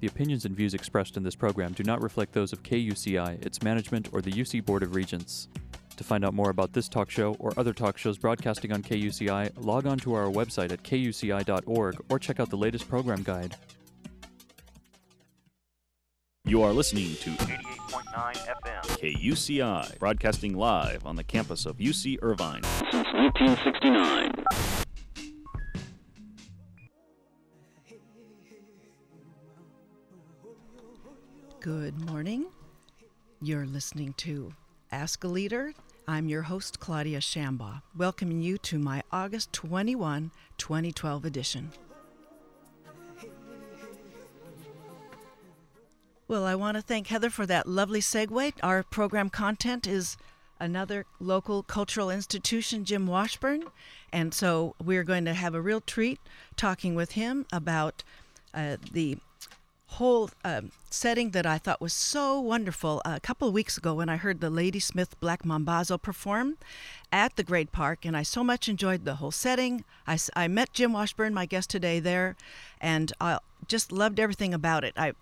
The opinions and views expressed in this program do not reflect those of KUCI, its management, or the UC Board of Regents. To find out more about this talk show or other talk shows broadcasting on KUCI, log on to our website at kuci.org or check out the latest program guide. You are listening to 88.9 FM. KUCI, broadcasting live on the campus of UC Irvine. since 1969. Good morning. You're listening to Ask a Leader. I'm your host, Claudia Shambaugh, welcoming you to my August 21, 2012 edition. Well, I want to thank Heather for that lovely segue. Our program content is another local cultural institution, Jim Washburn. And so we're going to have a real treat talking with him about uh, the whole um, setting that I thought was so wonderful. a couple of weeks ago, when I heard the Ladysmith Black Mambazo perform at the Great Park, and I so much enjoyed the whole setting. I, I met Jim Washburn, my guest today, there, and I just loved everything about it. I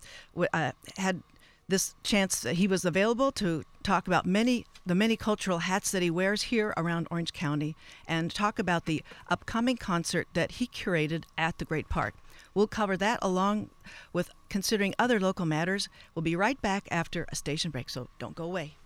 uh, had this chance that he was available to talk about many the many cultural hats that he wears here around Orange County and talk about the upcoming concert that he curated at the Great Park. We'll cover that along with considering other local matters. We'll be right back after a station break, so don't go away.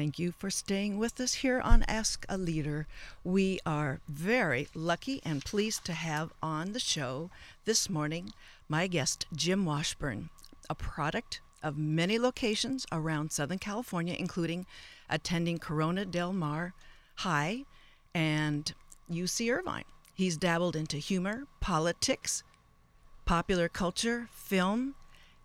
Thank you for staying with us here on Ask a Leader. We are very lucky and pleased to have on the show this morning my guest, Jim Washburn, a product of many locations around Southern California, including attending Corona Del Mar High and UC Irvine. He's dabbled into humor, politics, popular culture, film,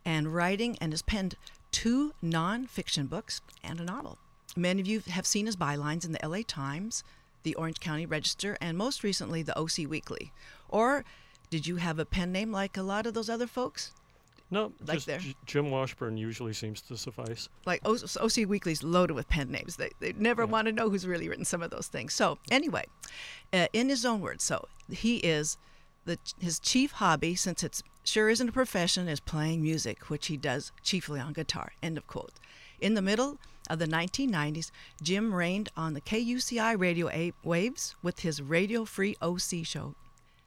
and writing, and has penned two nonfiction books and a novel. Many of you have seen his bylines in the LA Times, the Orange County Register, and most recently the OC Weekly. Or did you have a pen name like a lot of those other folks? No, Like just there. J- Jim Washburn usually seems to suffice. like O- OC Weekly's loaded with pen names. They, they never want to know who's really written some of those things. So anyway, uh, in his own words, so he is the his chief hobby, since it sure isn't a profession, is playing music, which he does chiefly on guitar. End of quote. In the middle of the 1990s, Jim reigned on the KUCI radio a- waves with his Radio Free OC show.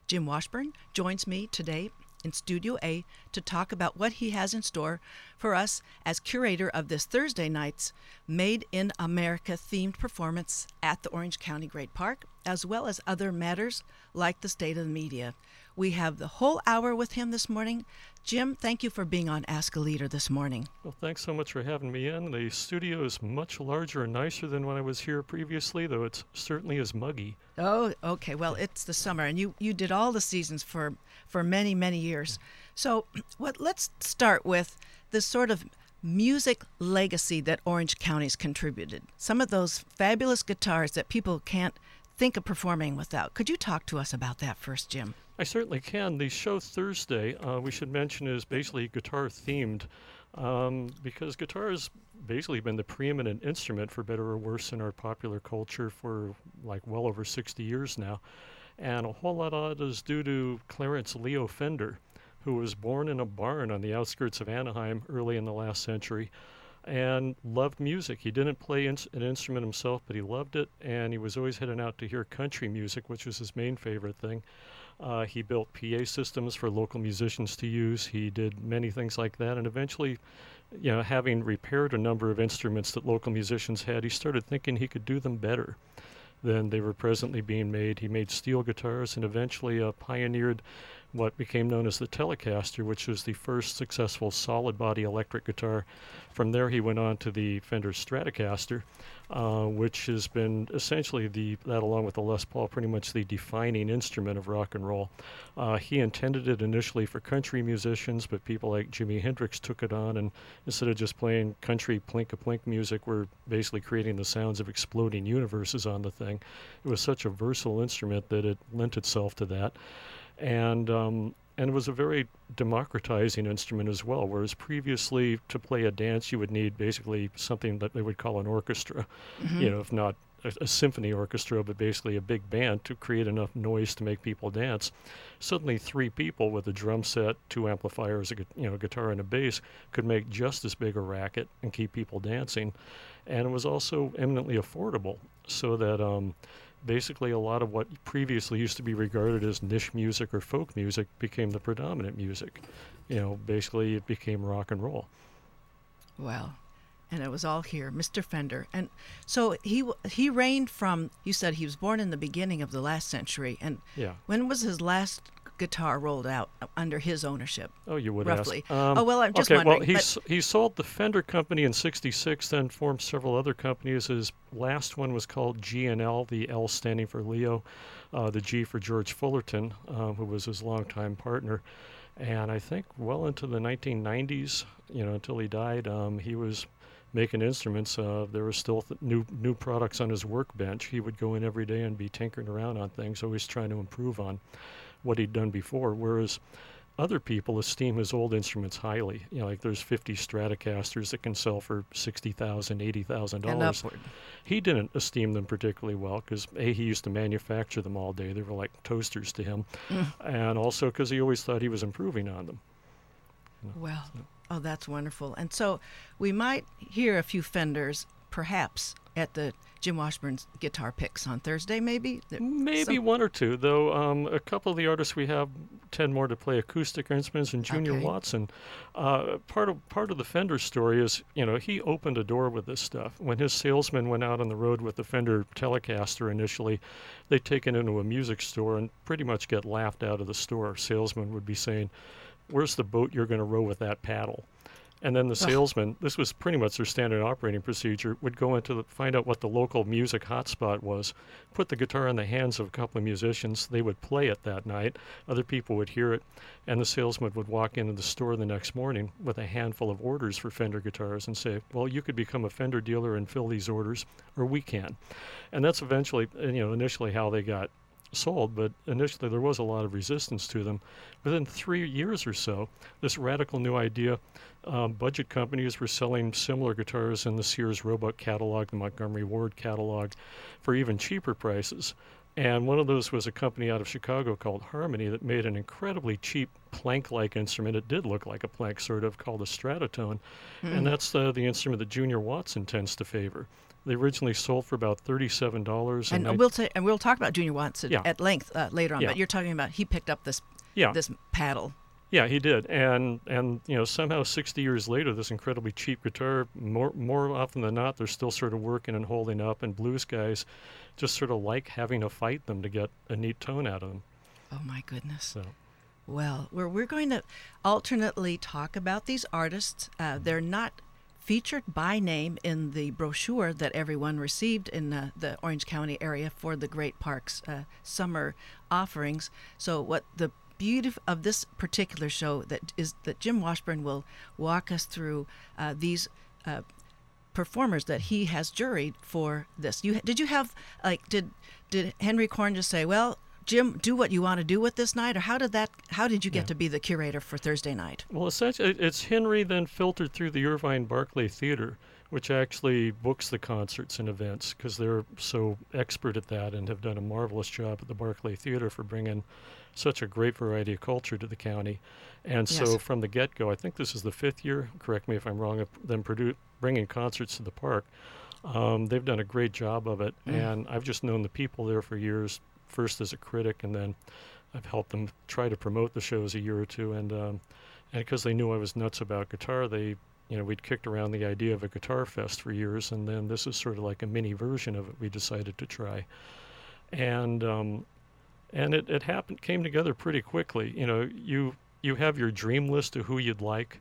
Jim Washburn joins me today in Studio A to talk about what he has in store for us as curator of this Thursday night's Made in America themed performance at the Orange County Great Park, as well as other matters like the state of the media. We have the whole hour with him this morning. Jim, thank you for being on Ask a Leader this morning. Well, thanks so much for having me in. The studio is much larger and nicer than when I was here previously, though it certainly is muggy. Oh, okay. Well, it's the summer, and you you did all the seasons for for many many years. So, what? Let's start with the sort of music legacy that Orange County's contributed. Some of those fabulous guitars that people can't think of performing without. Could you talk to us about that first, Jim? I certainly can. The show Thursday, uh, we should mention, is basically guitar themed um, because guitar has basically been the preeminent instrument, for better or worse, in our popular culture for like well over 60 years now. And a whole lot of it is due to Clarence Leo Fender, who was born in a barn on the outskirts of Anaheim early in the last century and loved music. He didn't play ins- an instrument himself, but he loved it, and he was always heading out to hear country music, which was his main favorite thing. Uh, he built PA systems for local musicians to use. He did many things like that, and eventually, you know, having repaired a number of instruments that local musicians had, he started thinking he could do them better than they were presently being made. He made steel guitars and eventually uh, pioneered what became known as the Telecaster, which was the first successful solid body electric guitar. From there, he went on to the Fender Stratocaster, uh, which has been essentially the that along with the Les Paul, pretty much the defining instrument of rock and roll. Uh, he intended it initially for country musicians, but people like Jimi Hendrix took it on, and instead of just playing country plink a plink music, we're basically creating the sounds of exploding universes on the thing. It was such a versatile instrument that it lent itself to that and um, and it was a very democratizing instrument as well. Whereas previously, to play a dance, you would need basically something that they would call an orchestra, Mm-hmm. you know, if not a, a symphony orchestra, but basically a big band to create enough noise to make people dance. Suddenly, three people with a drum set, two amplifiers, a gu- you know, guitar and a bass could make just as big a racket and keep people dancing, and it was also eminently affordable, so that. Um, basically a lot of what previously used to be regarded as niche music or folk music became the predominant music. You know, basically it became rock and roll. Well, and it was all here, Mr. Fender. And so he he reigned from. You said he was born in the beginning of the last century, and Yeah. when was his last guitar rolled out uh, under his ownership? Oh, you would Roughly. ask. Um, Oh, well, I'm just okay, well, he s- he sold the Fender company in '66, then formed several other companies. His last one was called G&L, the L standing for Leo, uh, the G for George Fullerton, uh, who was his longtime partner. And I think well into the 1990s, you know, until he died, um, he was making instruments. Uh, there were still th- new new products on his workbench. He would go in every day and be tinkering around on things, always trying to improve on what he'd done before. Whereas other people esteem his old instruments highly. You know, like there's 50 Stratocasters that can sell for sixty thousand, eighty thousand And dollars. upward. He didn't esteem them particularly well because a he used to manufacture them all day. They were like toasters to him, Mm. and also because he always thought he was improving on them. Well, oh, that's wonderful. And so we might hear a few Fenders, perhaps, at the Jim Washburn's guitar picks on Thursday, maybe. Maybe some- one or two, though. Um, a couple of the artists we have tend more to play acoustic instruments, and Junior Okay. Watson. Uh, part of part of the Fender story is, you know, he opened a door with this stuff. When his salesman went out on the road with the Fender Telecaster initially, they'd take it into a music store and pretty much get laughed out of the store. Salesman would be saying, "Where's the boat you're going to row with that paddle?" And then the salesman, this was pretty much their standard operating procedure, would go into the, find out what the local music hotspot was, put the guitar in the hands of a couple of musicians. They would play it that night. Other people would hear it, and the salesman would walk into the store the next morning with a handful of orders for Fender guitars and say, "Well, you could become a Fender dealer and fill these orders, or we can." And that's eventually, you know, initially how they got sold, but initially there was a lot of resistance to them. Within three years or so, this radical new idea, um, budget companies were selling similar guitars in the Sears Roebuck catalog, the Montgomery Ward catalog, for even cheaper prices. And one of those was a company out of Chicago called Harmony that made an incredibly cheap plank-like instrument. It did look like a plank, sort of, called a Stratotone, and that's uh, the instrument that Junior Watson tends to favor. They originally sold for about thirty-seven dollars. And we'll say, and we'll talk about Junior Watson Yeah. at length uh, later on. Yeah. But you're talking about he picked up this yeah, this paddle. Yeah, he did, and and you know somehow 60 years later, this incredibly cheap guitar, more more often than not, they're still sort of working and holding up, and blues guys just sort of like having to fight them to get a neat tone out of them. Oh my goodness. So Well, we're, we're going to alternately talk about these artists. Uh, they're not featured by name in the brochure that everyone received in uh, the Orange County area for the Great Parks uh, summer offerings. So, what the beauty of this particular show that is that Jim Washburn will walk us through uh, these. Uh, performers that he has juried for this. You did you have like did did Henry Korn just say, "Well, Jim, do what you want to do with this night," or how did that? How did you get Yeah. to be the curator for Thursday night? Well, essentially, it's Henry then filtered through the Irvine Barclay Theater, which actually books the concerts and events because they're so expert at that and have done a marvelous job at the Barclay Theater for bringing such a great variety of culture to the county. And so from the get-go, I think this is the fifth year. Correct me if I'm wrong. Of them produ- bringing concerts to the park. Um, they've done a great job of it, and I've just known the people there for years. First as a critic, and then I've helped them try to promote the shows a year or two. And um, and because they knew I was nuts about guitar, they you know we'd kicked around the idea of a guitar fest for years, and then this is sort of like a mini version of it. We decided to try, and um, and it, it happened came together pretty quickly. You know, you you have your dream list of who you'd like,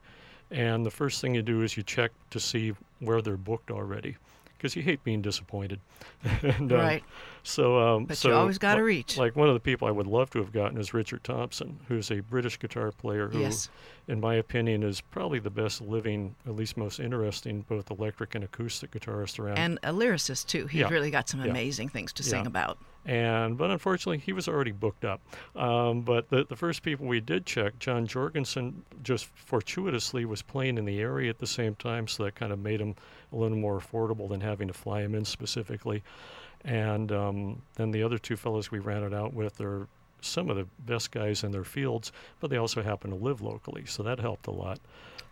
and the first thing you do is you check to see where they're booked already, because you hate being disappointed. and, um, Right. So, um, But so you always got to reach. Like one of the people I would love to have gotten is Richard Thompson, who's a British guitar player who, Yes. in my opinion, is probably the best living, at least most interesting, both electric and acoustic guitarist around. and a lyricist too. He's Yeah. really got some Yeah. amazing things to sing about. and but unfortunately he was already booked up. Um, but the the first people we did check, John Jorgenson, just fortuitously was playing in the area at the same time, so that kind of made him a little more affordable than having to fly them in specifically. And um, then the other two fellows we ran it out with are some of the best guys in their fields, but they also happen to live locally, so that helped a lot.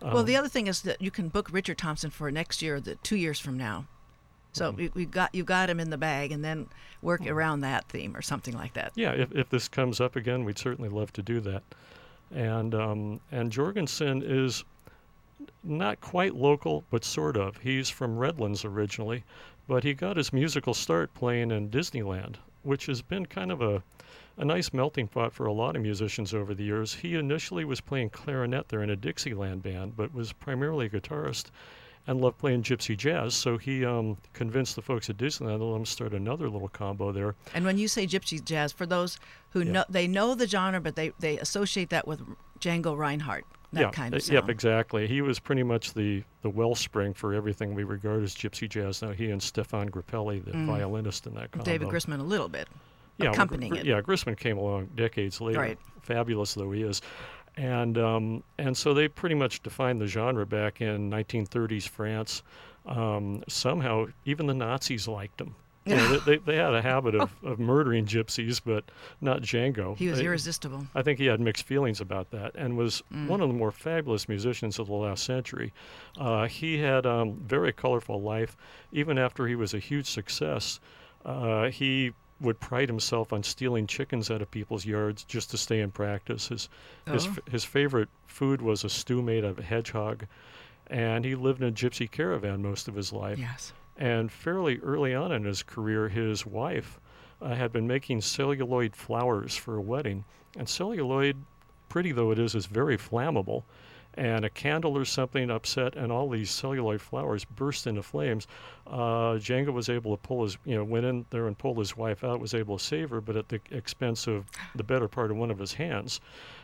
well, Um, the other thing is that you can book Richard Thompson for next year, the two years from now. So Mm-hmm. we, we got you got him in the bag, and then work around that theme or something like that. Yeah, if, if this comes up again, we'd certainly love to do that. And um, and Jorgenson is not quite local, but sort of. He's from Redlands originally, but he got his musical start playing in Disneyland, which has been kind of a a nice melting pot for a lot of musicians over the years. He initially was playing clarinet there in a Dixieland band, but was primarily a guitarist and loved playing gypsy jazz. So he um, convinced the folks at Disneyland to let him start another little combo there. And when you say gypsy jazz, for those who Yeah. know they know the genre, but they, they associate that with Django Reinhardt, that yeah, kind uh, of sound. Yep, exactly. He was pretty much the, the wellspring for everything we regard as gypsy jazz. Now he and Stefan Grappelli, the violinist in that combo. Mm. David Grisman a little bit, yeah, well, accompanying Gr- it. Yeah, Grisman came along decades later, Right. fabulous though he is. And um, and so they pretty much defined the genre back in 1930s France. Um, somehow, even the Nazis liked him. You know, they, they, had a habit of, of murdering gypsies, but not Django. He was They- irresistible. I think he had mixed feelings about that and was Mm. one of the more fabulous musicians of the last century. Uh, he had um, very colorful life. Even after he was a huge success, uh, he would pride himself on stealing chickens out of people's yards just to stay in practice. His his, Oh. f- his favorite food was a stew made of a hedgehog, and he lived in a gypsy caravan most of his life. Yes. And fairly early on in his career, his wife uh, had been making celluloid flowers for a wedding. And celluloid, pretty though it is, is very flammable. And a candle or something upset, and all these celluloid flowers burst into flames. Uh, Django was able to pull his, you know, went in there and pulled his wife out, was able to save her, but at the expense of the better part of one of his hands,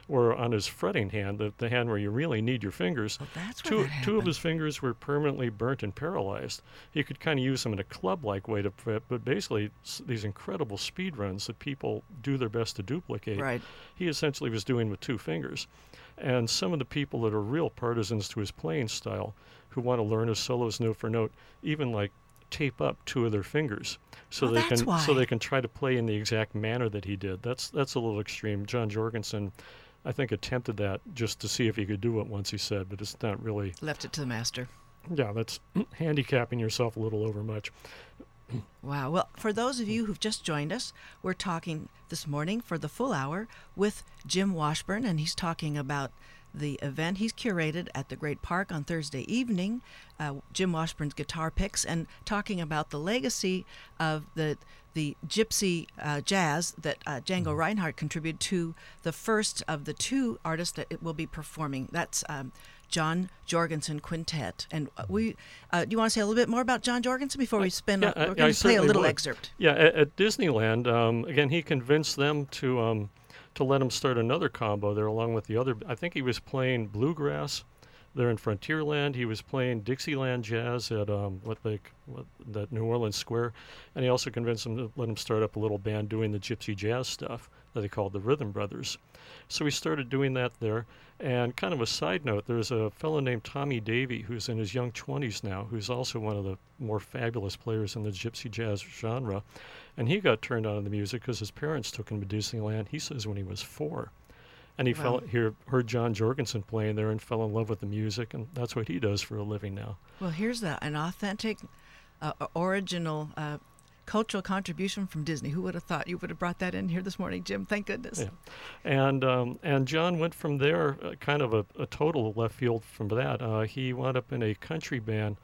or on his fretting hand, the, the hand where you really need your fingers. Well, Two, two of his fingers were permanently burnt and paralyzed. He could kind of use them in a club-like way to fret, but basically these incredible speed runs that people do their best to duplicate. Right. He essentially was doing with two fingers. And some of the people that are real partisans to his playing style, who want to learn his solos note for note, even like tape up two of their fingers so Oh, they can why. so they can try to play in the exact manner that he did. That's that's a little extreme. John Jorgenson, I think, attempted that just to see if he could do it once. He said, but it's not really Left it to the master. yeah, that's handicapping yourself a little over much. Wow. Well, for those of you who've just joined us, we're talking this morning for the full hour with Jim Washburn, and he's talking about the event he's curated at the Great Park on Thursday evening, uh, Jim Washburn's guitar picks, and talking about the legacy of the the gypsy uh, jazz that uh, Django Reinhardt contributed to the first of the two artists that it will be performing. That's um, John Jorgenson Quintet. And uh, we, uh, do you want to say a little bit more about John Jorgenson before we spin? yeah, up? We're going to play a little would. excerpt. Yeah, at, at Disneyland, um, again, he convinced them to um, to let him start another combo there, along with the other. I think he was playing bluegrass there in Frontierland. He was playing Dixieland jazz at um, what they what, that New Orleans Square, and he also convinced them to let him start up a little band doing the gypsy jazz stuff that they called the Rhythm Brothers. So we started doing that there. And kind of a side note, there's a fellow named Tommy Davy who's in his young 20s now, who's also one of the more fabulous players in the gypsy jazz genre. And he got turned on to the music because his parents took him to Disneyland, he says, when he was four. And he fell, Wow. he heard John Jorgenson playing there and fell in love with the music, and that's what he does for a living now. Well, here's the, an authentic, uh, original uh, cultural contribution from Disney. Who would have thought you would have brought that in here this morning, Jim? Thank goodness. Yeah. And um, and John went from there, uh, kind of a, a total left field from that. Uh, he wound up in a country band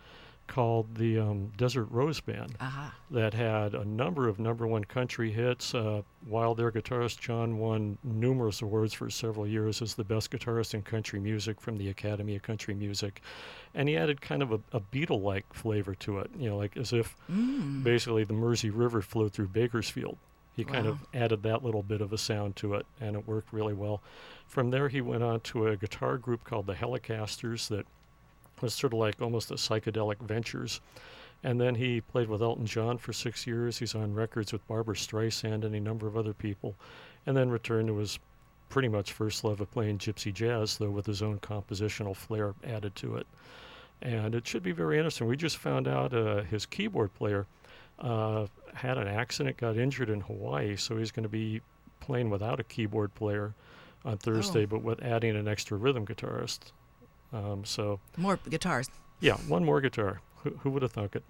called the um, Desert Rose Band Aha. that had a number of number one country hits. Uh, while their guitarist John won numerous awards for several years as the best guitarist in country music from the Academy of Country Music, and he added kind of a, a Beatle-like flavor to it. You know, like as if Mm. basically the Mersey River flowed through Bakersfield. He kind of added that little bit of a sound to it, and it worked really well. From there, he went on to a guitar group called the Hellecasters that was sort of like almost a psychedelic ventures. And then he played with Elton John for six years. He's on records with Barbra Streisand and a number of other people. And then returned to his pretty much first love of playing gypsy jazz, though with his own compositional flair added to it. And it should be very interesting. We just found out uh, his keyboard player uh, had an accident, got injured in Hawaii, so he's going to be playing without a keyboard player on Thursday, but with adding an extra rhythm guitarist. Um, so More guitars. yeah, one more guitar. Who, who would have thunk it?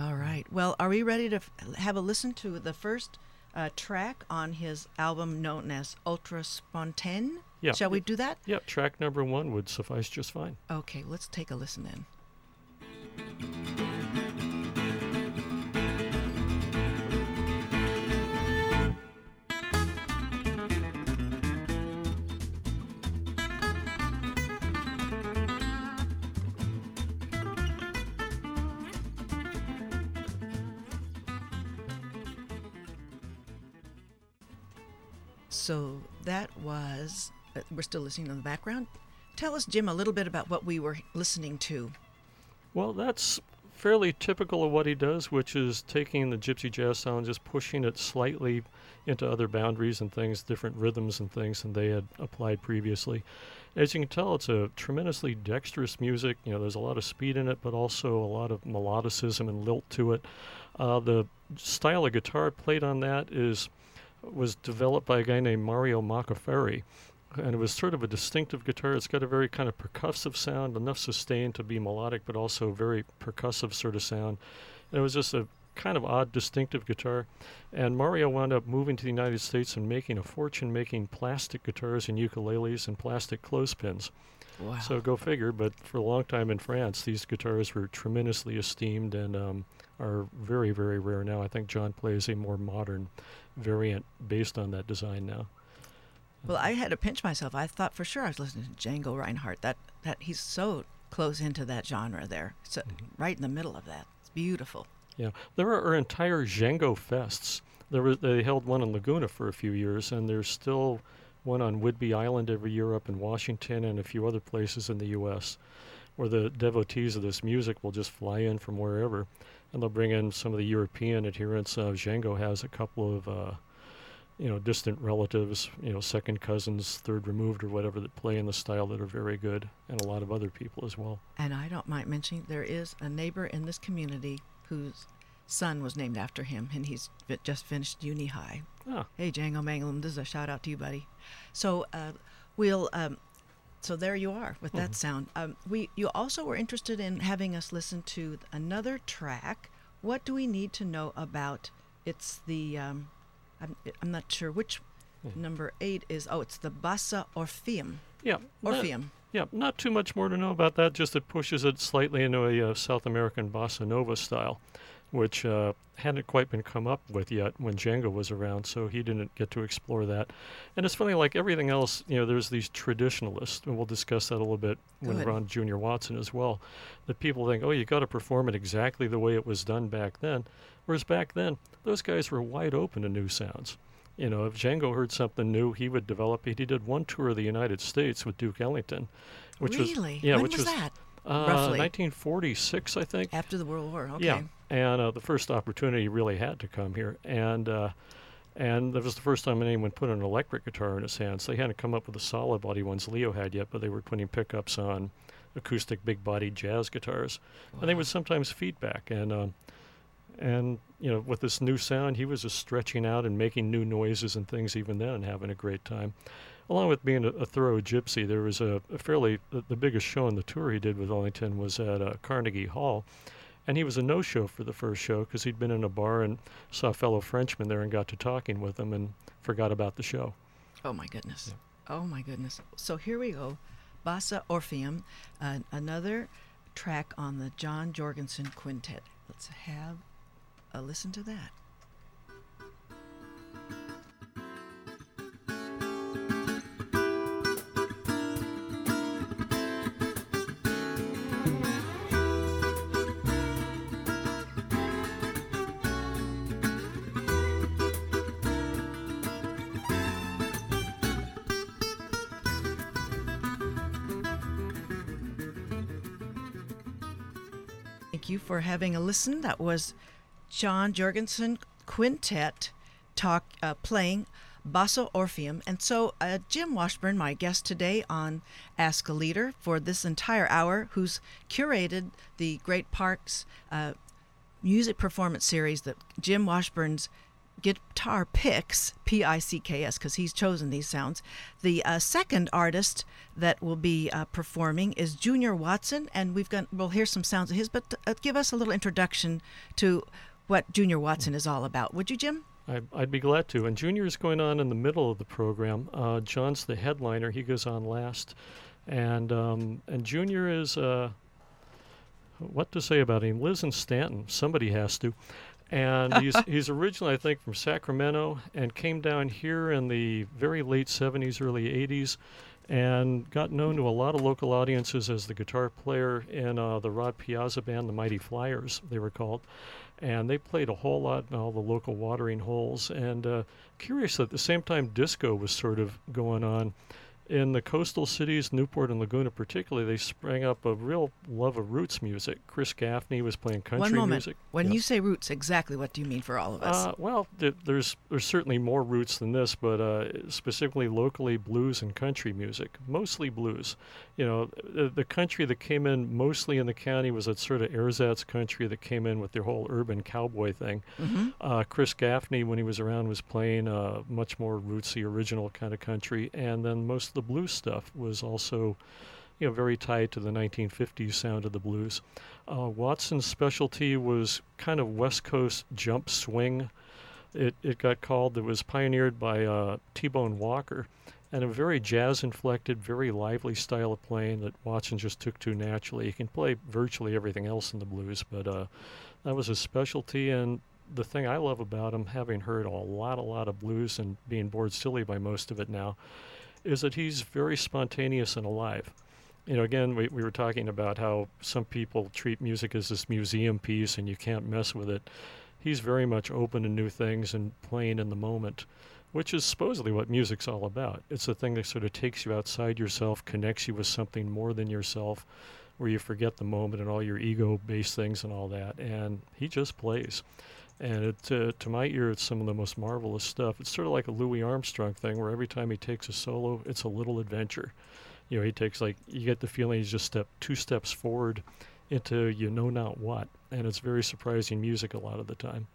All right. Well, are we ready to f- have a listen to the first uh, track on his album known as Ultraspontane? Yeah. Shall we do that? Yeah, track number one would suffice just fine. Okay, let's take a listen then. That was, uh, we're still listening in the background. Tell us, Jim, a little bit about what we were listening to. Well, that's fairly typical of what he does, which is taking the gypsy jazz sound, and just pushing it slightly into other boundaries and things, different rhythms and things than they had applied previously. As you can tell, it's a tremendously dexterous music. You know, there's a lot of speed in it, but also a lot of melodicism and lilt to it. Uh, the style of guitar played on that is was developed by a guy named Mario Maccaferri, and it was sort of a distinctive guitar. It's got a very kind of percussive sound, enough sustain to be melodic, but also very percussive sort of sound. And it was just a kind of odd, distinctive guitar. And Mario wound up moving to the United States and making a fortune making plastic guitars and ukuleles and plastic clothespins. Wow. So go figure. But for a long time in France, these guitars were tremendously esteemed and um, are very, very rare now. I think John plays a more modern variant based on that design now. Well, I had to pinch myself. I thought for sure I was listening to Django Reinhardt. That that he's so close into that genre there. So Mm-hmm. right in the middle of that. It's beautiful. Yeah, there are, are entire Django fests. There was they held one in Laguna for a few years, and there's still one on Whidbey Island every year up in Washington and a few other places in the U.S. where the devotees of this music will just fly in from wherever, and they'll bring in some of the European adherents. Uh, Django has a couple of uh, you know distant relatives, you know second cousins, third removed or whatever that play in the style that are very good, and a lot of other people as well. And I don't mind mentioning there is a neighbor in this community whose son was named after him, and he's just finished uni high. Ah, Hey, Django Mangum, this is a shout out to you, buddy. So uh, we'll. Um, so there you are with that sound. Um, we you also were interested in having us listen to another track. What do we need to know about? It's the. Um, I'm, I'm not sure which number eight is. Oh, it's the Bassa Orpheum. yeah, Orpheum. Yeah, not too much more to know about that. Just it pushes it slightly into a uh, South American bossa nova style, which uh, hadn't quite been come up with yet when Django was around, so he didn't get to explore that. And it's funny, like everything else, you know, there's these traditionalists, and we'll discuss that a little bit when Good. we're on Junior Watson as well. That people think, oh, you got to perform it exactly the way it was done back then, whereas back then those guys were wide open to new sounds. You know, if Django heard something new, he would develop it. He did one tour of the United States with Duke Ellington, which really? was yeah, when which was, was that? uh, roughly? 1946, I think. After the World War. Okay. Yeah, and uh, the first opportunity really had to come here, and uh, and that was the first time anyone put an electric guitar in his hands. They hadn't come up with the solid body ones Leo had yet, but they were putting pickups on acoustic big body jazz guitars, and they would sometimes feedback and. Um, and you know, with this new sound, he was just stretching out and making new noises and things even then, and having a great time. Along with being a, a thorough gypsy, there was a, a fairly the, the biggest show on the tour he did with Ellington was at uh, Carnegie Hall, and he was a no-show for the first show because he'd been in a bar and saw a fellow Frenchman there and got to talking with him and forgot about the show. Oh my goodness. Oh my goodness. So here we go. Bassa Orpheum, uh, another track on the John Jorgenson Quintet. Let's have a listen to that. Thank you for having a listen. That was John Jorgenson Quintet talk uh, playing Basso Orpheum. And so uh, Jim Washburn, my guest today on Ask a Leader for this entire hour, who's curated the Great Parks uh, music performance series that Jim Washburn's guitar picks p-i-c-k-s because he's chosen these sounds the uh, second artist that will be uh, performing is junior watson and we've got we'll hear some sounds of his but uh, give us a little introduction to what junior watson is all about would you jim I, I'd be glad to. And Junior is going on in the middle of the program. Uh, John's the headliner. He goes on last. And um, and Junior is, uh, what to say about him? Lives in Stanton. Somebody has to. And he's, he's originally, I think, from Sacramento and came down here in the very late 70s, early 80s and got known to a lot of local audiences as the guitar player in uh, the Rod Piazza band, the Mighty Flyers, they were called. And they played a whole lot in all the local watering holes. And uh, curious, at the same time, disco was sort of going on in the coastal cities, Newport and Laguna particularly, they sprang up a real love of roots music. Chris Gaffney was playing country One moment. music. When Yes. you say roots, exactly what do you mean for all of us? Uh, well, th- there's there's certainly more roots than this, but uh, specifically locally blues and country music, mostly blues. You know, the, the country that came in mostly in the county was that sort of ersatz country that came in with their whole urban cowboy thing. hmm Uh, Chris Gaffney, when he was around, was playing uh, much more rootsy, original kind of country, and then most of the blues stuff was also, you know, very tied to the 1950s sound of the blues. Uh, Watson's specialty was kind of West Coast jump swing. It it got called. It was pioneered by uh, T-Bone Walker, and a very jazz-inflected, very lively style of playing that Watson just took to naturally. He can play virtually everything else in the blues, but uh, that was his specialty. And the thing I love about him, having heard a lot, a lot of blues and being bored silly by most of it now, is that he's very spontaneous and alive. You know, again, we, we were talking about how some people treat music as this museum piece and you can't mess with it. He's very much open to new things and playing in the moment, which is supposedly what music's all about. It's the thing that sort of takes you outside yourself, connects you with something more than yourself, where you forget the moment and all your ego based things and all that. And he just plays. And it, uh, to my ear, it's some of the most marvelous stuff. It's sort of like a Louis Armstrong thing, where every time he takes a solo, it's a little adventure. You know, he takes like you get the feeling he's just step two steps forward into you know not what, and it's very surprising music a lot of the time.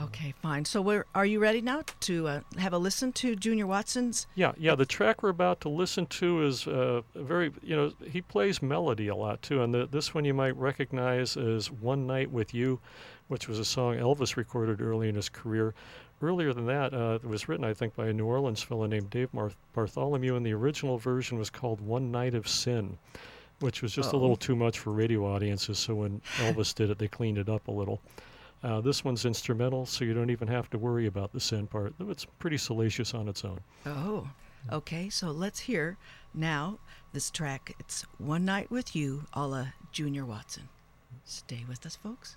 Okay, fine. So, we're, are you ready now to uh, have a listen to Junior Watson's? Yeah, yeah. The track we're about to listen to is uh, very, you know, he plays melody a lot too, and the, this one you might recognize as "One Night with You," which was a song Elvis recorded early in his career. Earlier than that, uh, it was written, I think, by a New Orleans fellow named Dave Bartholomew, and the original version was called "One Night of Sin," which was just a Oh. little too much for radio audiences. So when Elvis did it, they cleaned it up a little. Uh, this one's instrumental, so you don't even have to worry about the sin part. It's pretty salacious on its own. Oh, okay. So, let's hear now this track. It's One Night with You, a la Junior Watson. Stay with us, folks.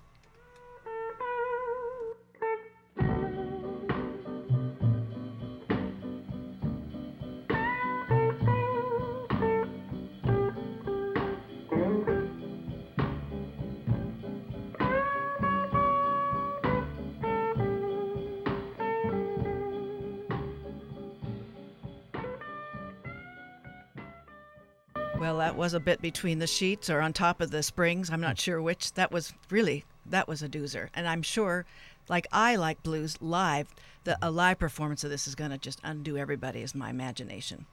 Well, that was a bit between the sheets or on top of the springs. I'm not sure which. That was really that was a doozer, and I'm sure, like I like blues live, the a live performance of this is going to just undo everybody. Is my imagination.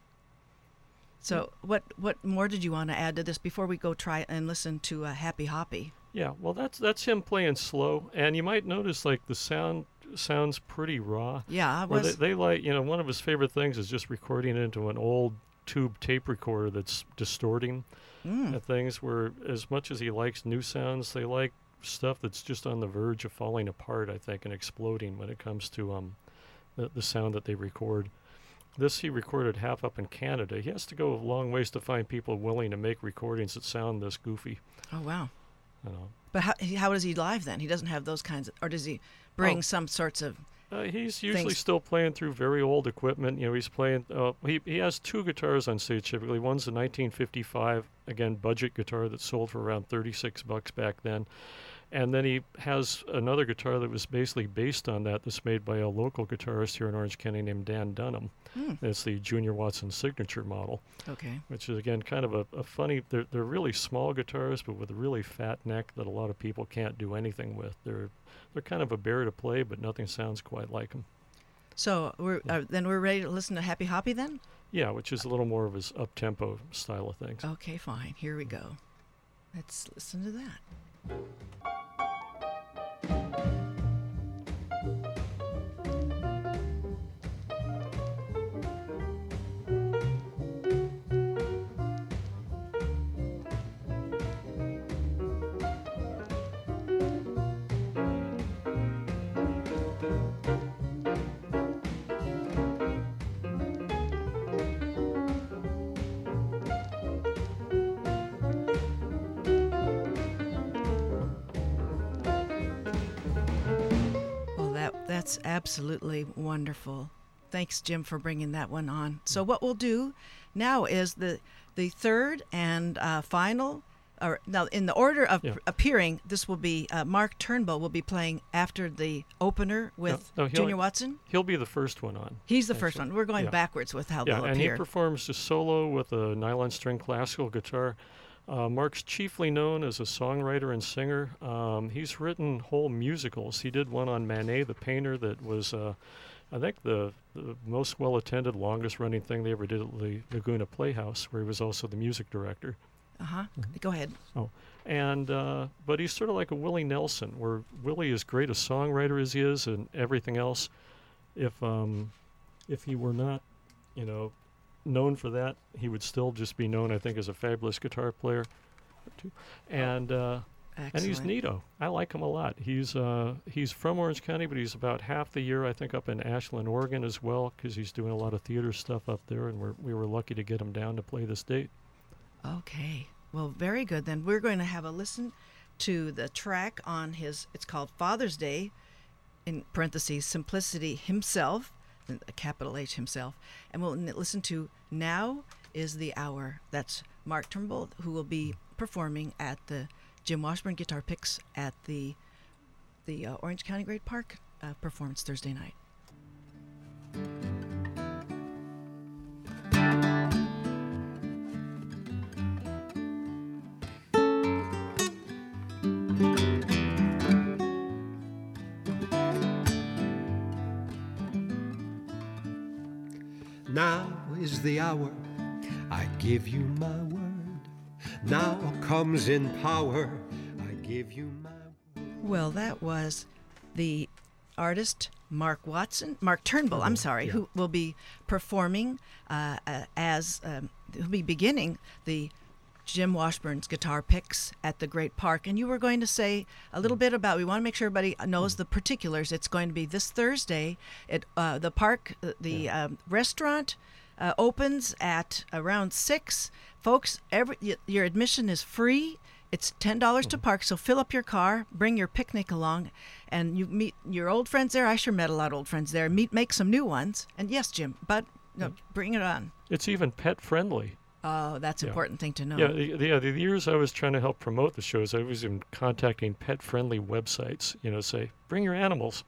So, what what more did you want to add to this before we go try and listen to uh, Happy Hoppy? Yeah, well, that's that's him playing slow, and you might notice like the sound sounds pretty raw. Yeah, I was. they, they like, you know, one of his favorite things is just recording into an old tube tape recorder that's distorting Mm. things. Where as much as he likes new sounds, they like stuff that's just on the verge of falling apart. I think and exploding when it comes to um, the, the sound that they record. This he recorded half up in Canada. He has to go a long ways to find people willing to make recordings that sound this goofy. Oh wow. You know. But how, how does he live then? He doesn't have those kinds of, or does he bring Oh. some sorts of? Uh, he's usually Things- still playing through very old equipment. You know, he's playing. Uh, he he has two guitars on stage typically. One's a 1955 again budget guitar that sold for around 36 bucks back then, and then he has another guitar that was basically based on that. That's made by a local guitarist here in Orange County named Dan Dunham. Hmm. It's the Junior Watson signature model, Okay. which is again kind of a, a funny. They're they're really small guitars, but with a really fat neck that a lot of people can't do anything with. They're they're kind of a bear to play, but nothing sounds quite like them. So we're uh, then we're ready to listen to Happy Hoppy then. Yeah, which is a little more of his up tempo style of things. Okay, fine. Here we go. Let's listen to that. That's absolutely wonderful. Thanks, Jim, for bringing that one on. So what we'll do now is the the third and uh, final. Or now, in the order of Yeah. appearing, this will be uh, Mark Trumbull will be playing after the opener with no, he'll- Junior Watson. He'll be the first one on. He's the first one. We're going Yeah. backwards with how Yeah, they'll and appear. he performs just solo with a nylon string classical guitar. Uh, Mark's chiefly known as a songwriter and singer. Um, he's written whole musicals. He did one on Manet the painter that was, uh, I think, the, the most well attended, longest running thing they ever did at the Laguna Playhouse, where he was also the music director. uh huh. Mm-hmm. Go ahead. Oh, and uh, but he's sort of like a Willie Nelson, where Willie is great a songwriter as he is, and everything else. If um, if he were not, you know, known for that, he would still just be known, I think, as a fabulous guitar player. And uh, and he's neato. I like him a lot. He's uh, he's from Orange County, but he's about half the year, I think, up in Ashland, Oregon, as well, because he's doing a lot of theater stuff up there, and we're, we were lucky to get him down to play this date. Okay. Well, very good. Then we're going to have a listen to the track on his, it's called Father's Day, in parentheses, Simplicity Himself, a capital H Himself. And we'll listen to Now is the Hour. That's Mark Trumbull, who will be performing at the Jim Washburn Guitar Picks at the the uh, Orange County Great Park uh, performance Thursday night. Hour, I give you my word. Now comes in power, I give you my word. Well, that was the artist Mark Watson, Mark Trumbull, I'm sorry, who will be performing uh, uh, as, um, who'll be beginning the Jim Washburn's guitar picks at the Great Park. And you were going to say a little bit about, we want to make sure everybody knows the particulars. It's going to be this Thursday at uh, the park, uh, the um, restaurant. Uh, opens at around six, folks. Every y- your admission is free. It's ten dollars to park, so fill up your car, bring your picnic along, and you meet your old friends there. I sure met a lot of old friends there. Meet, make some new ones, and yes, Jim, but no, bring it on. It's even pet friendly. Oh, that's an Yeah. important thing to know. Yeah, the, the, yeah, the years I was trying to help promote the shows, I was even contacting pet-friendly websites. You know, say bring your animals,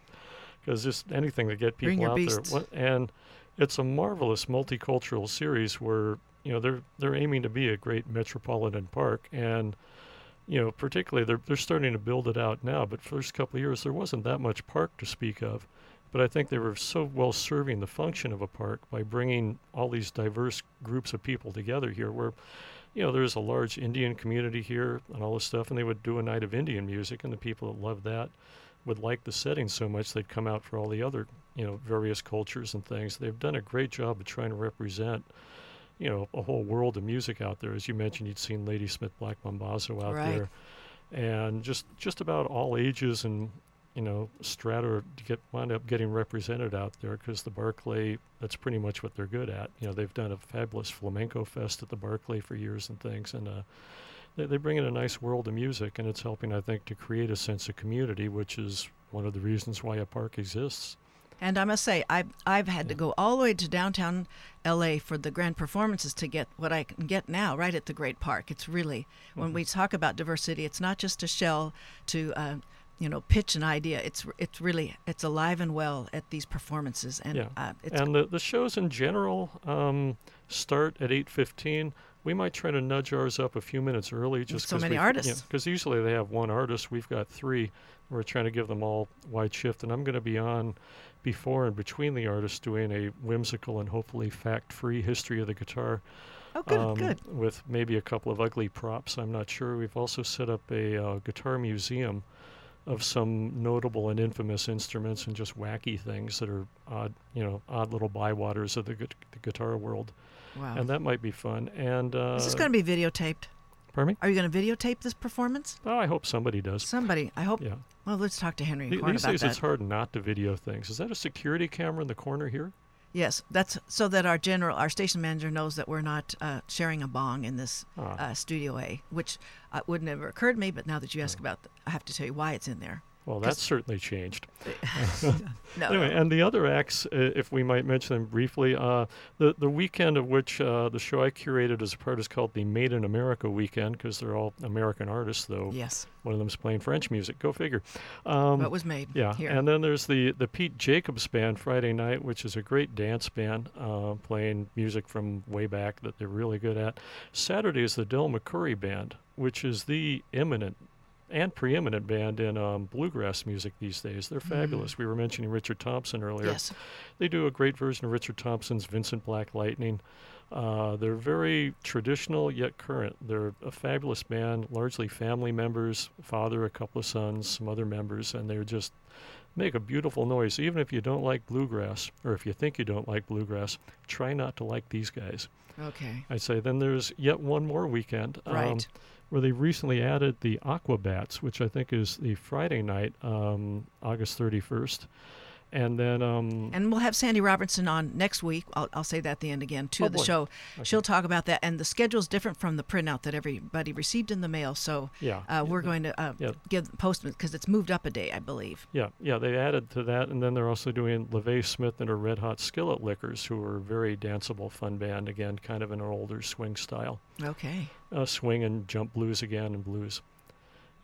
because just anything to get people Bring your out beasts. there. And it's a marvelous multicultural series where you know they're they're aiming to be a great metropolitan park, and you know particularly they're they're starting to build it out now. But first couple of years there wasn't that much park to speak of. But I think they were so well serving the function of a park by bringing all these diverse groups of people together here, where you know, there's a large Indian community here and all this stuff, and they would do a night of Indian music, and the people that loved that would like the setting so much they'd come out for all the other, you know, various cultures and things. They've done a great job of trying to represent you know a whole world of music out there. As you mentioned, you'd seen Ladysmith Black Mambazo out Right. there, and just just about all ages and you know strata to get wind up getting represented out there because the Barclay that's pretty much what they're good at. You know they've done a fabulous flamenco fest at the Barclay for years and things, and uh, they, they bring in a nice world of music, and it's helping I think to create a sense of community, which is one of the reasons why a park exists. And I must say, I've, I've had to go all the way to downtown LA for the grand performances to get what I can get now right at the Great Park. It's really, when we talk about diversity, it's not just a shell to, uh, you know, pitch an idea. It's it's really, it's alive and well at these performances. And yeah, uh, it's and the the shows in general um, start at eight fifteen. We might try to nudge ours up a few minutes early, just so many artists. Because usually they have one artist. We've got three. We're trying to give them all wide shift, and I'm going to be on before and between the artists doing a whimsical and hopefully fact-free history of the guitar. oh, good, um, good. With maybe a couple of ugly props. I'm not sure. We've also set up a uh, guitar museum of some notable and infamous instruments and just wacky things that are odd, you know, odd little bywaters of the, gu- the guitar world, Wow. and that might be fun. And uh, Is this going to be videotaped? pardon me? Are you going to videotape this performance? Oh, I hope somebody does. Somebody, I hope. Yeah. Well, let's talk to Henry The- These about days, that. it's hard not to video things. Is that a security camera in the corner here? Yes, that's so that our general, our station manager knows that we're not uh, sharing a bong in this Ah. uh, Studio A, which uh, would never occurred to me. But now that you ask about, th- I have to tell you why it's in there. Well, that's certainly changed. No, Anyway, and the other acts, uh, if we might mention them briefly, uh, the the weekend of which uh, the show I curated as a part is called the Made in America weekend because they're all American artists, though yes, one of them's playing French music. Go figure. Um, what was made yeah, here. and then there's the the Pete Jacobs Band Friday night, which is a great dance band uh, playing music from way back that they're really good at. Saturday is the Del McCoury Band, which is the eminent and preeminent band in um, bluegrass music these days. They're fabulous. We were mentioning Richard Thompson earlier. yes, They do a great version of Richard Thompson's Vincent Black Lightning. Uh, they're very traditional yet current. They're a fabulous band, largely family members, father, a couple of sons, some other members, and they're just make a beautiful noise. Even if you don't like bluegrass, or if you think you don't like bluegrass, try not to like these guys. okay, I'd say then there's yet one more weekend. um, Right. Where they recently added the Aquabats, which I think is the Friday night, um, August 31st. And then um, and we'll have Sandy Robertson on next week. I'll, I'll say that at the end again to Oh, the boy. show. She'll talk about that, and the schedule is different from the printout that everybody received in the mail. So Yeah. uh, we're going to uh, Yeah. give Postman because it's moved up a day, I believe. Yeah, yeah, they added to that, and then they're also doing Lavay Smith and her Red Hot Skillet Lickers, who are a very danceable, fun band. Again, kind of in an older swing style, Okay. uh, swing and jump blues again, and blues.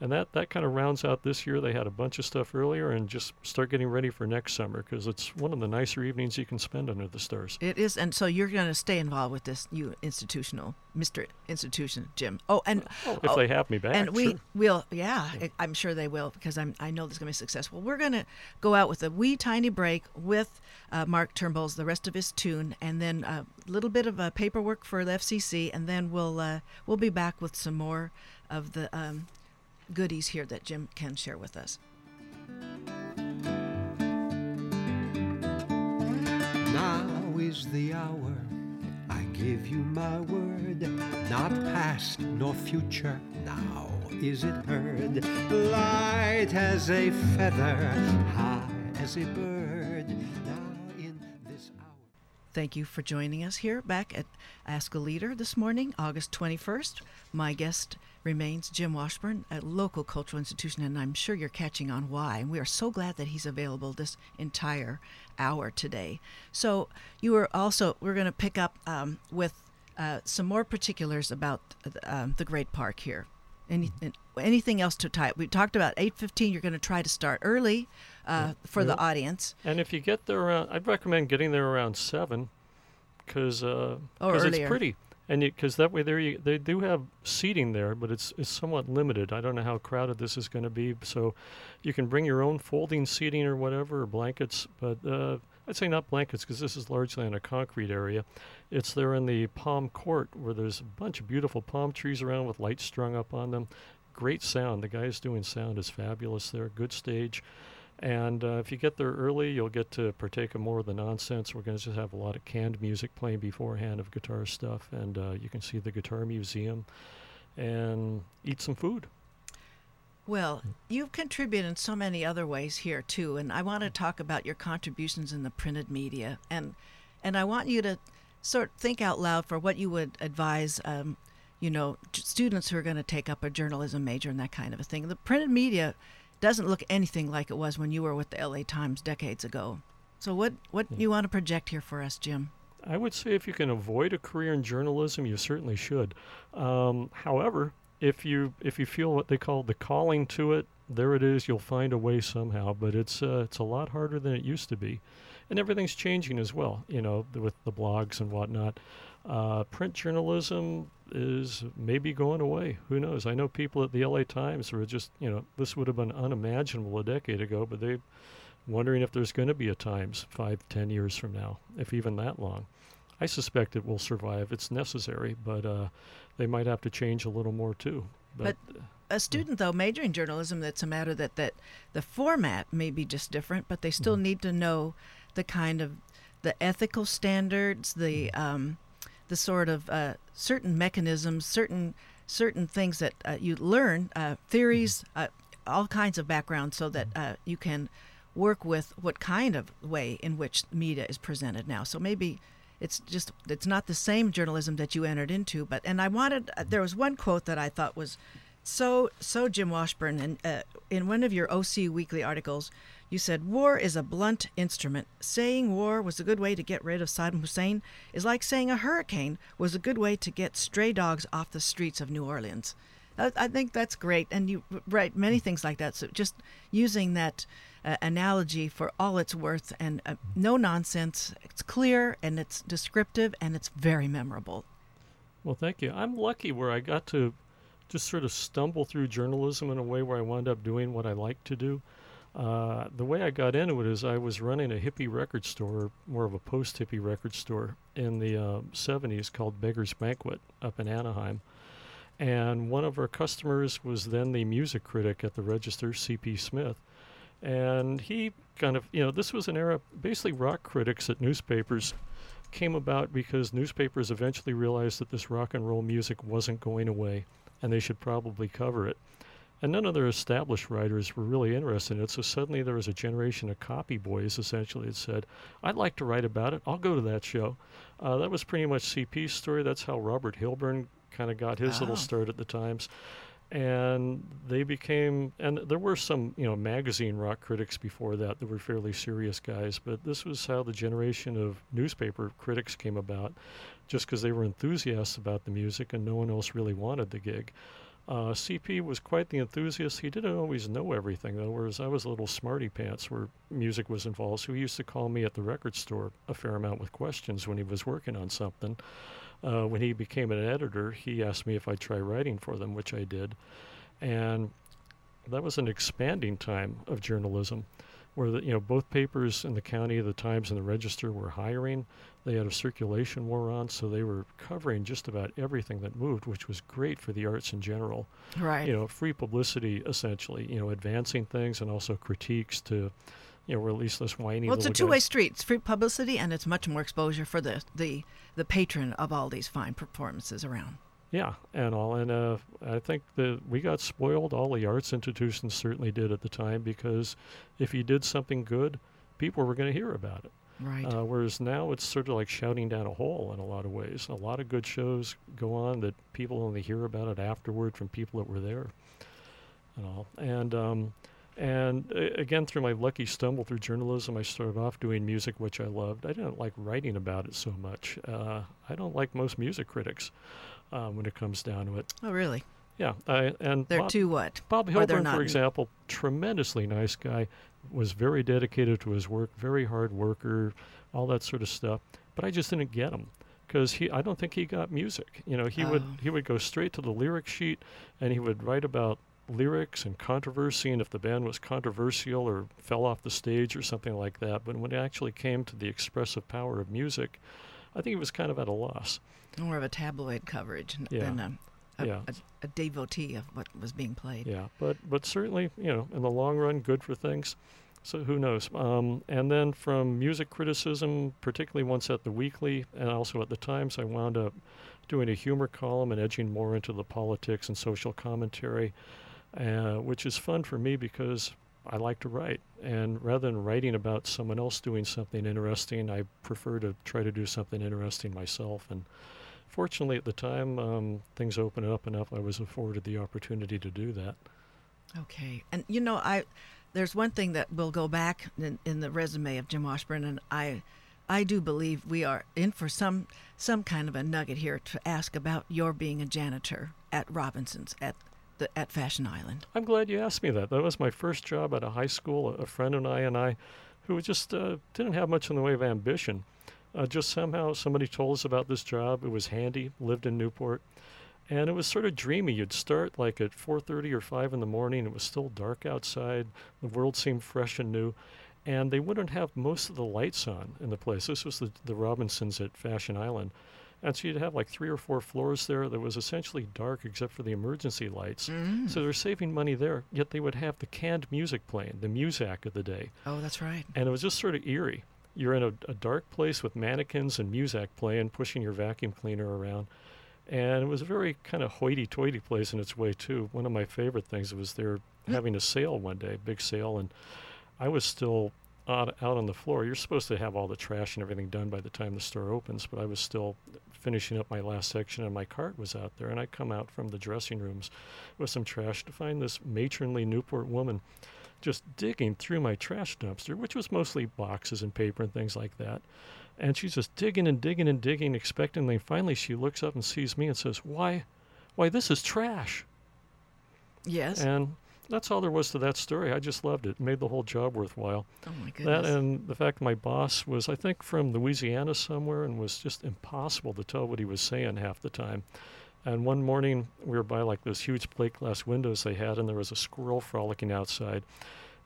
And that that kind of rounds out this year. They had a bunch of stuff earlier, and just start getting ready for next summer because it's one of the nicer evenings you can spend under the stars. It is, and so you're going to stay involved with this new institutional, Mister Institution, Jim. Oh, and If oh, they have me back, and we sure. will, yeah, I- I'm sure they will because I'm, I know this is going to be successful. We're going to go out with a wee tiny break with uh, Mark Trumbull's the rest of his tune, and then a little bit of uh, paperwork for the FCC, and then we'll uh, we'll be back with some more of the um, goodies here that Jim can share with us. Now is the hour. I give you my word. Not past nor future. Now is it heard? Light as a feather, high as a bird. Thank you for joining us here back at Ask a Leader this morning, August 21st. My guest remains Jim Washburn, a local cultural institution, and I'm sure you're catching on why. And we are so glad that he's available this entire hour today. So you are also we're going to pick up um, with uh, some more particulars about um, the Great Park here. Any, anything else to tie? We talked about 8:15. You're going to try to start early uh, for the audience. And if you get there around, I'd recommend getting there around seven, because uh, 'cause it's pretty, and because that way there you, they do have seating there, but it's it's somewhat limited. I don't know how crowded this is going to be, so you can bring your own folding seating or whatever or blankets, but uh, I'd say not blankets because this is largely in a concrete area. It's there in the palm court where there's a bunch of beautiful palm trees around with lights strung up on them. Great sound. The guys doing sound is fabulous there. Good stage. And uh, if you get there early, you'll get to partake of more of the nonsense. We're going to just have a lot of canned music playing beforehand of guitar stuff, and uh, you can see the guitar museum and eat some food. Well, you've contributed in so many other ways here too, and I want to talk about your contributions in the printed media, and and I want you to sort of think out loud for what you would advise, um, you know, students who are going to take up a journalism major and that kind of a thing. The printed media doesn't look anything like it was when you were with the L.A. Times decades ago. So what what you want to project here for us, Jim? I would say if you can avoid a career in journalism, you certainly should. Um, however, if you if you feel what they call the calling to it, there it is. You'll find a way somehow. But it's uh, it's a lot harder than it used to be, and everything's changing as well. You know, th- with the blogs and whatnot. Uh, print journalism is maybe going away. Who knows? I know people at the LA Times who are just you know this would have been unimaginable a decade ago, but they wondering if there's going to be a Times five, ten years from now, if even that long. I suspect it will survive. It's necessary, but uh, they might have to change a little more too. But, a student though majoring in journalism that's a matter that that the format may be just different but they still need to know the kind of the ethical standards the um, the sort of uh, certain mechanisms certain certain things that uh, you learn uh, theories uh, all kinds of background, so that uh, you can work with what kind of way in which media is presented now. So maybe it's just it's not the same journalism that you entered into but and i wanted uh, there was one quote that i thought was so so jim washburn and uh, in one of your oc weekly articles you said war is a blunt instrument. Saying war was a good way to get rid of saddam hussein is like saying a hurricane was a good way to get stray dogs off the streets of new orleans I, I think that's great and you write many things like that so just using that uh, analogy for all it's worth and uh, no nonsense. It's clear and it's descriptive and it's very memorable. well, thank you. I'm lucky where I got to just sort of stumble through journalism in a way where I wound up doing what I like to do. Uh, the way I got into it is I was running a hippie record store, more of a post hippie record store in the uh, 70s called Beggar's Banquet up in Anaheim. And one of our customers was then the music critic at the Register, C.P. Smith. And he kind of, you know, this was an era, basically, rock critics at newspapers came about because newspapers eventually realized that this rock and roll music wasn't going away and they should probably cover it. And none of their established writers were really interested in it, so suddenly there was a generation of copy boys essentially that said, I'd like to write about it, I'll go to that show. Uh, that was pretty much CP's story. That's how Robert Hilburn kind of got his Ah. little start at the Times. And they became, and there were some, you know, magazine rock critics before that that were fairly serious guys, but this was how the generation of newspaper critics came about, just because they were enthusiasts about the music and no one else really wanted the gig. Uh, CP was quite the enthusiast. He didn't always know everything, though, whereas I was a little smarty pants where music was involved. So he used to call me at the record store a fair amount with questions when he was working on something. Uh, when he became an editor, he asked me if I'd try writing for them, which I did. And that was an expanding time of journalism where the, you know both papers in the county, the Times and the Register were hiring. They had a circulation war on, so they were covering just about everything that moved, which was great for the arts in general. Right. You know, free publicity essentially. You know, advancing things and also critiques to, you know, release this whiny. well, it's a two-way street. It's free publicity and it's much more exposure for the the the patron of all these fine performances around. Yeah, and all, and uh, I think that we got spoiled. All the arts institutions certainly did at the time because if you did something good, people were going to hear about it. Right. Uh, whereas now it's sort of like shouting down a hole in a lot of ways. A lot of good shows go on that people only hear about it afterward from people that were there, and all. And um, and uh, again, through my lucky stumble through journalism, I started off doing music, which I loved. I didn't like writing about it so much. Uh, I don't like most music critics uh, when it comes down to it. oh, really? Yeah, I, and They're Bob, too what? Bob Hilburn, for example, tremendously nice guy, was very dedicated to his work, very hard worker, all that sort of stuff. But I just didn't get him because he, I don't think he got music. You know, he would Oh. he would go straight to the lyric sheet, and he would write about lyrics and controversy and if the band was controversial or fell off the stage or something like that. But when it actually came to the expressive power of music, I think it was kind of at a loss. More of a tabloid coverage Yeah. than a, a, Yeah. a, a devotee of what was being played. Yeah, but but certainly, you know, in the long run, good for things. so who knows? Um, and then from music criticism, particularly once at the Weekly and also at the Times, I wound up doing a humor column and edging more into the politics and social commentary, uh, which is fun for me because I like to write. And rather than writing about someone else doing something interesting, I prefer to try to do something interesting myself. And fortunately, at the time, um, things opened up enough. I was afforded the opportunity to do that. Okay, and you know, I there's one thing that will go back in, in the resume of Jim Washburn, and I I do believe we are in for some some kind of a nugget here to ask about your being a janitor at Robinson's at the at Fashion Island. I'm glad you asked me that. That was my first job at a high school. A friend and I and I, who just uh, didn't have much in the way of ambition, uh, just somehow somebody told us about this job. It was handy. Lived in Newport, and it was sort of dreamy. You'd start like at 4:30 or 5 in the morning. It was still dark outside. The world seemed fresh and new, and they wouldn't have most of the lights on in the place. This was the, the Robinsons at Fashion Island. And so you'd have like three or four floors there that was essentially dark except for the emergency lights. Mm. So they're saving money there, yet they would have the canned music playing, the Muzak of the day. Oh, that's right. And it was just sort of eerie. You're in a, a dark place with mannequins and Muzak playing, pushing your vacuum cleaner around. And it was a very kind of hoity toity place in its way, too. One of my favorite things was they were having a sale one day, big sale, and I was still out, out on the floor. You're supposed to have all the trash and everything done by the time the store opens, but I was still finishing up my last section and my cart was out there. And I come out from the dressing rooms with some trash to find this matronly Newport woman just digging through my trash dumpster, which was mostly boxes and paper and things like that. And she's just digging and digging and digging expectantly. And Finally, she looks up and sees me and says, Why, why, this is trash. Yes. And that's all there was to that story. I just loved it. it made the whole job worthwhile. oh my goodness! That and the fact my boss was, I think, from Louisiana somewhere and was just impossible to tell what he was saying half the time. And one morning we were by like those huge plate glass windows they had, and there was a squirrel frolicking outside.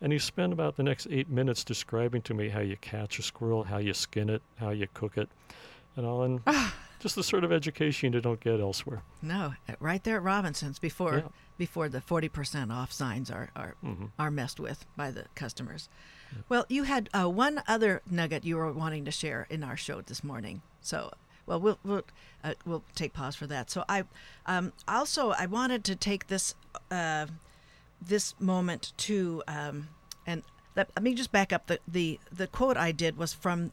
And he spent about the next eight minutes describing to me how you catch a squirrel, how you skin it, how you cook it, and all. And ah. just the sort of education you don't get elsewhere. no, right there at Robinson's before Yeah. Before the forty percent off signs are are Mhm. are messed with by the customers. Well, you had uh, one other nugget you were wanting to share in our show this morning. So, well, we'll we'll, uh, we'll take pause for that. So, I um, also I wanted to take this uh, this moment to um, and let, let me just back up. The, the the quote I did was from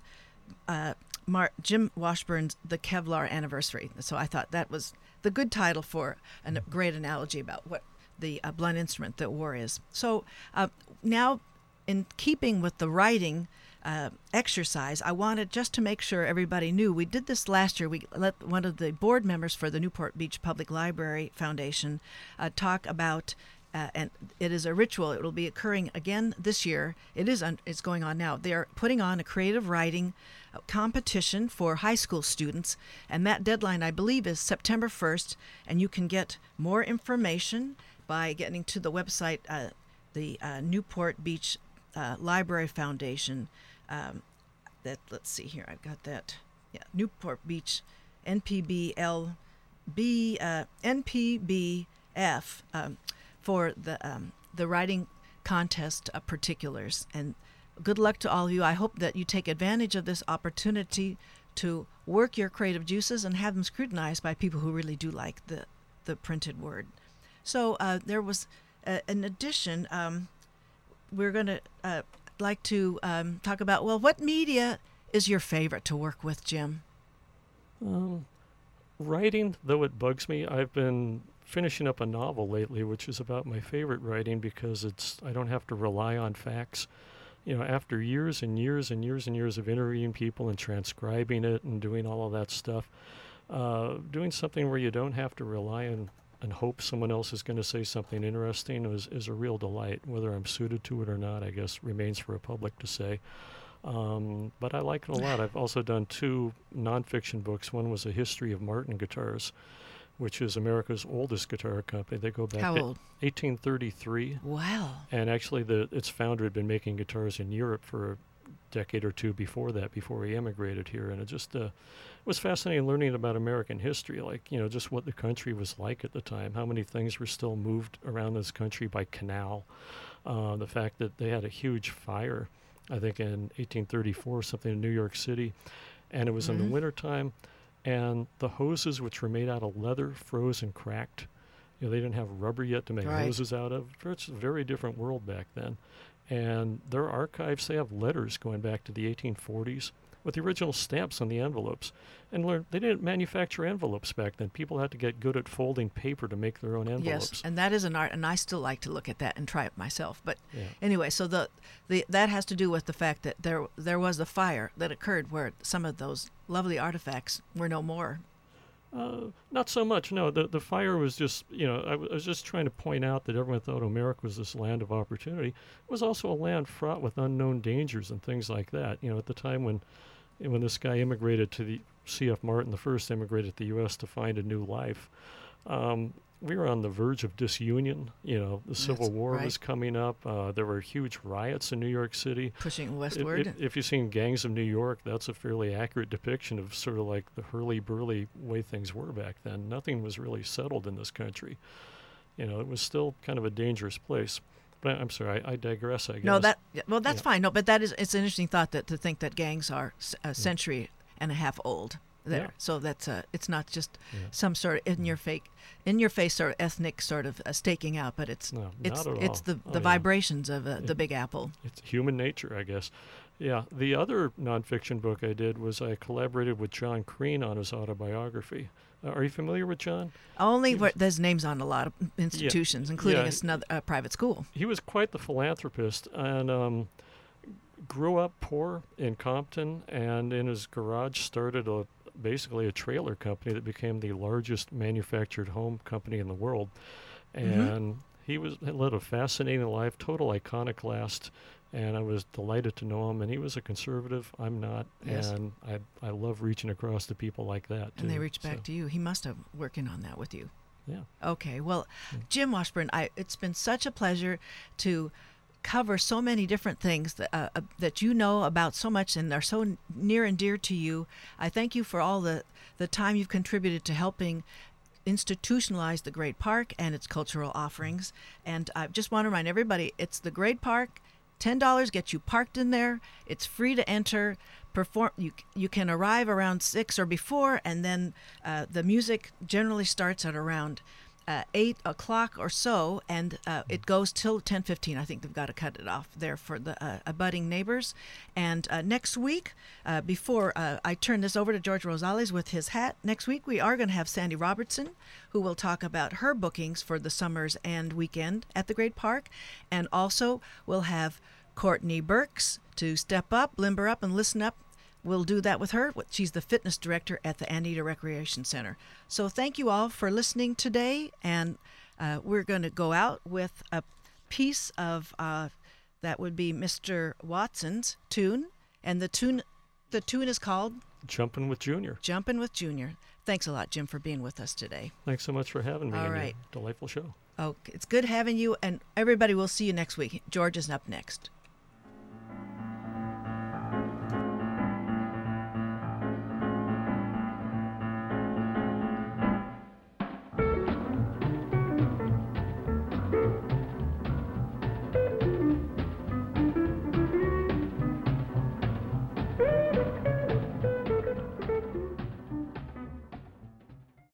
uh, Mar- Jim Washburn's The Kevlar Anniversary. So I thought that was the good title for a great analogy about what the uh, blunt instrument that war is. So uh, now, in keeping with the writing uh, exercise, I wanted just to make sure everybody knew we did this last year. We let one of the board members for the Newport Beach Public Library Foundation uh, talk about. Uh, and it is a ritual. It will be occurring again this year. It is un- it's going on now. They are putting on a creative writing uh, competition for high school students, and that deadline I believe is September 1st. And you can get more information by getting to the website, uh, the uh, Newport Beach uh, Library Foundation. Um, that let's see here, I've got that. Yeah, Newport Beach, NPBL, B uh, NPBF um, for the um, the writing contest uh, particulars. And good luck to all of you. I hope that you take advantage of this opportunity to work your creative juices and have them scrutinized by people who really do like the the printed word. So uh, there was, uh, in addition, um, we're going to uh, like to um, talk about well, what media is your favorite to work with, Jim? Um, writing, though it bugs me, I've been finishing up a novel lately, which is about my favorite writing because it's I don't have to rely on facts. You know, after years and years and years and years of interviewing people and transcribing it and doing all of that stuff, uh, doing something where you don't have to rely on and hope someone else is going to say something interesting is, is a real delight. Whether I'm suited to it or not, I guess remains for a public to say. Um, but I like it a lot. I've also done two nonfiction books. One was a history of Martin guitars, which is America's oldest guitar company. They go back How to old? 1833, Wow. and actually, the its founder had been making guitars in Europe for a decade or two before that, before he emigrated here. And it just uh, was fascinating learning about American history, like you know, just what the country was like at the time, how many things were still moved around this country by canal. Uh, the fact that they had a huge fire, I think in 1834, something in New York City, and it was in the Mhm. wintertime, and the hoses, which were made out of leather, froze and cracked. You know, they didn't have rubber yet to make Right. hoses out of. It's a very different world back then. And their archives, they have letters going back to the 1840s with the original stamps on the envelopes. And learn they didn't manufacture envelopes back then. People had to get good at folding paper to make their own envelopes. Yes, and that is an art, and I still like to look at that and try it myself. But Yeah. anyway, so the, the that has to do with the fact that there there was a fire that occurred where some of those lovely artifacts were no more. Uh, not so much. No, the the fire was just you know I, w- I was just trying to point out that everyone thought America was this land of opportunity. It was also a land fraught with unknown dangers and things like that. You know, at the time when when this guy immigrated to the C.F. Martin, the first immigrated to the U.S. to find a new life. Um, we were on the verge of disunion. You know, the Civil That's War right. was coming up. Uh, there were huge riots in New York City. Pushing westward. If, if you've seen Gangs of New York, that's a fairly accurate depiction of sort of like the hurly burly way things were back then. Nothing was really settled in this country. You know, it was still kind of a dangerous place. But I'm sorry, I, I digress. I guess. no, that well, that's Yeah. fine. No, but that is it's an interesting thought that to think that gangs are a century and a half old. There, Yeah. so that's uh, it's not just Yeah. some sort of in your fake, in your face or ethnic sort of uh, staking out, but it's No, it's it's all. the Oh, the yeah. vibrations of uh, the Big Apple. It's human nature, I guess. Yeah. The other nonfiction book I did was I collaborated with John Crean on his autobiography. Uh, are you familiar with John? Only was- there's names on a lot of institutions, including a, snother- a private school. he was quite the philanthropist and um, grew up poor in Compton and in his garage started a basically a trailer company that became the largest manufactured home company in the world. Mhm. And he was led a fascinating life, total iconoclast, and I was delighted to know him. And he was a conservative. I'm not, Yes. and I I love reaching across to people like that. And they reach back so, to you. He must have working on that with you. Yeah. Okay. Well. Jim Washburn, I, it's been such a pleasure to cover so many different things that, uh, uh, that you know about so much and are so near and dear to you. I thank you for all the, the time you've contributed to helping institutionalize the Great Park and its cultural offerings. And I just want to remind everybody it's the Great Park. Ten dollars gets you parked in there. It's free to enter. Perform. You you can arrive around six or before, and then uh, the music generally starts at around uh, eight o'clock or so, and uh, it goes till ten fifteen. I think they've got to cut it off there for the uh, abutting neighbors. And uh, next week, uh, before uh, I turn this over to George Rosales with his hat, next week we are going to have Sandy Robertson, who will talk about her bookings for the summers and weekend at the Great Park, and also we'll have Courtney Burks to step up, limber up, and listen up We'll do that with her. She's the fitness director at the Anita Recreation Center. So thank you all for listening today, and uh, we're going to go out with a piece of uh, that would be Mr. Watson's tune, and the tune the tune is called Jumping with Junior. "Jumpin' with Junior." Thanks a lot, Jim, for being with us today. Thanks so much for having me. All your delightful show. Oh, it's good having you, and everybody. We'll see you next week. George is up next.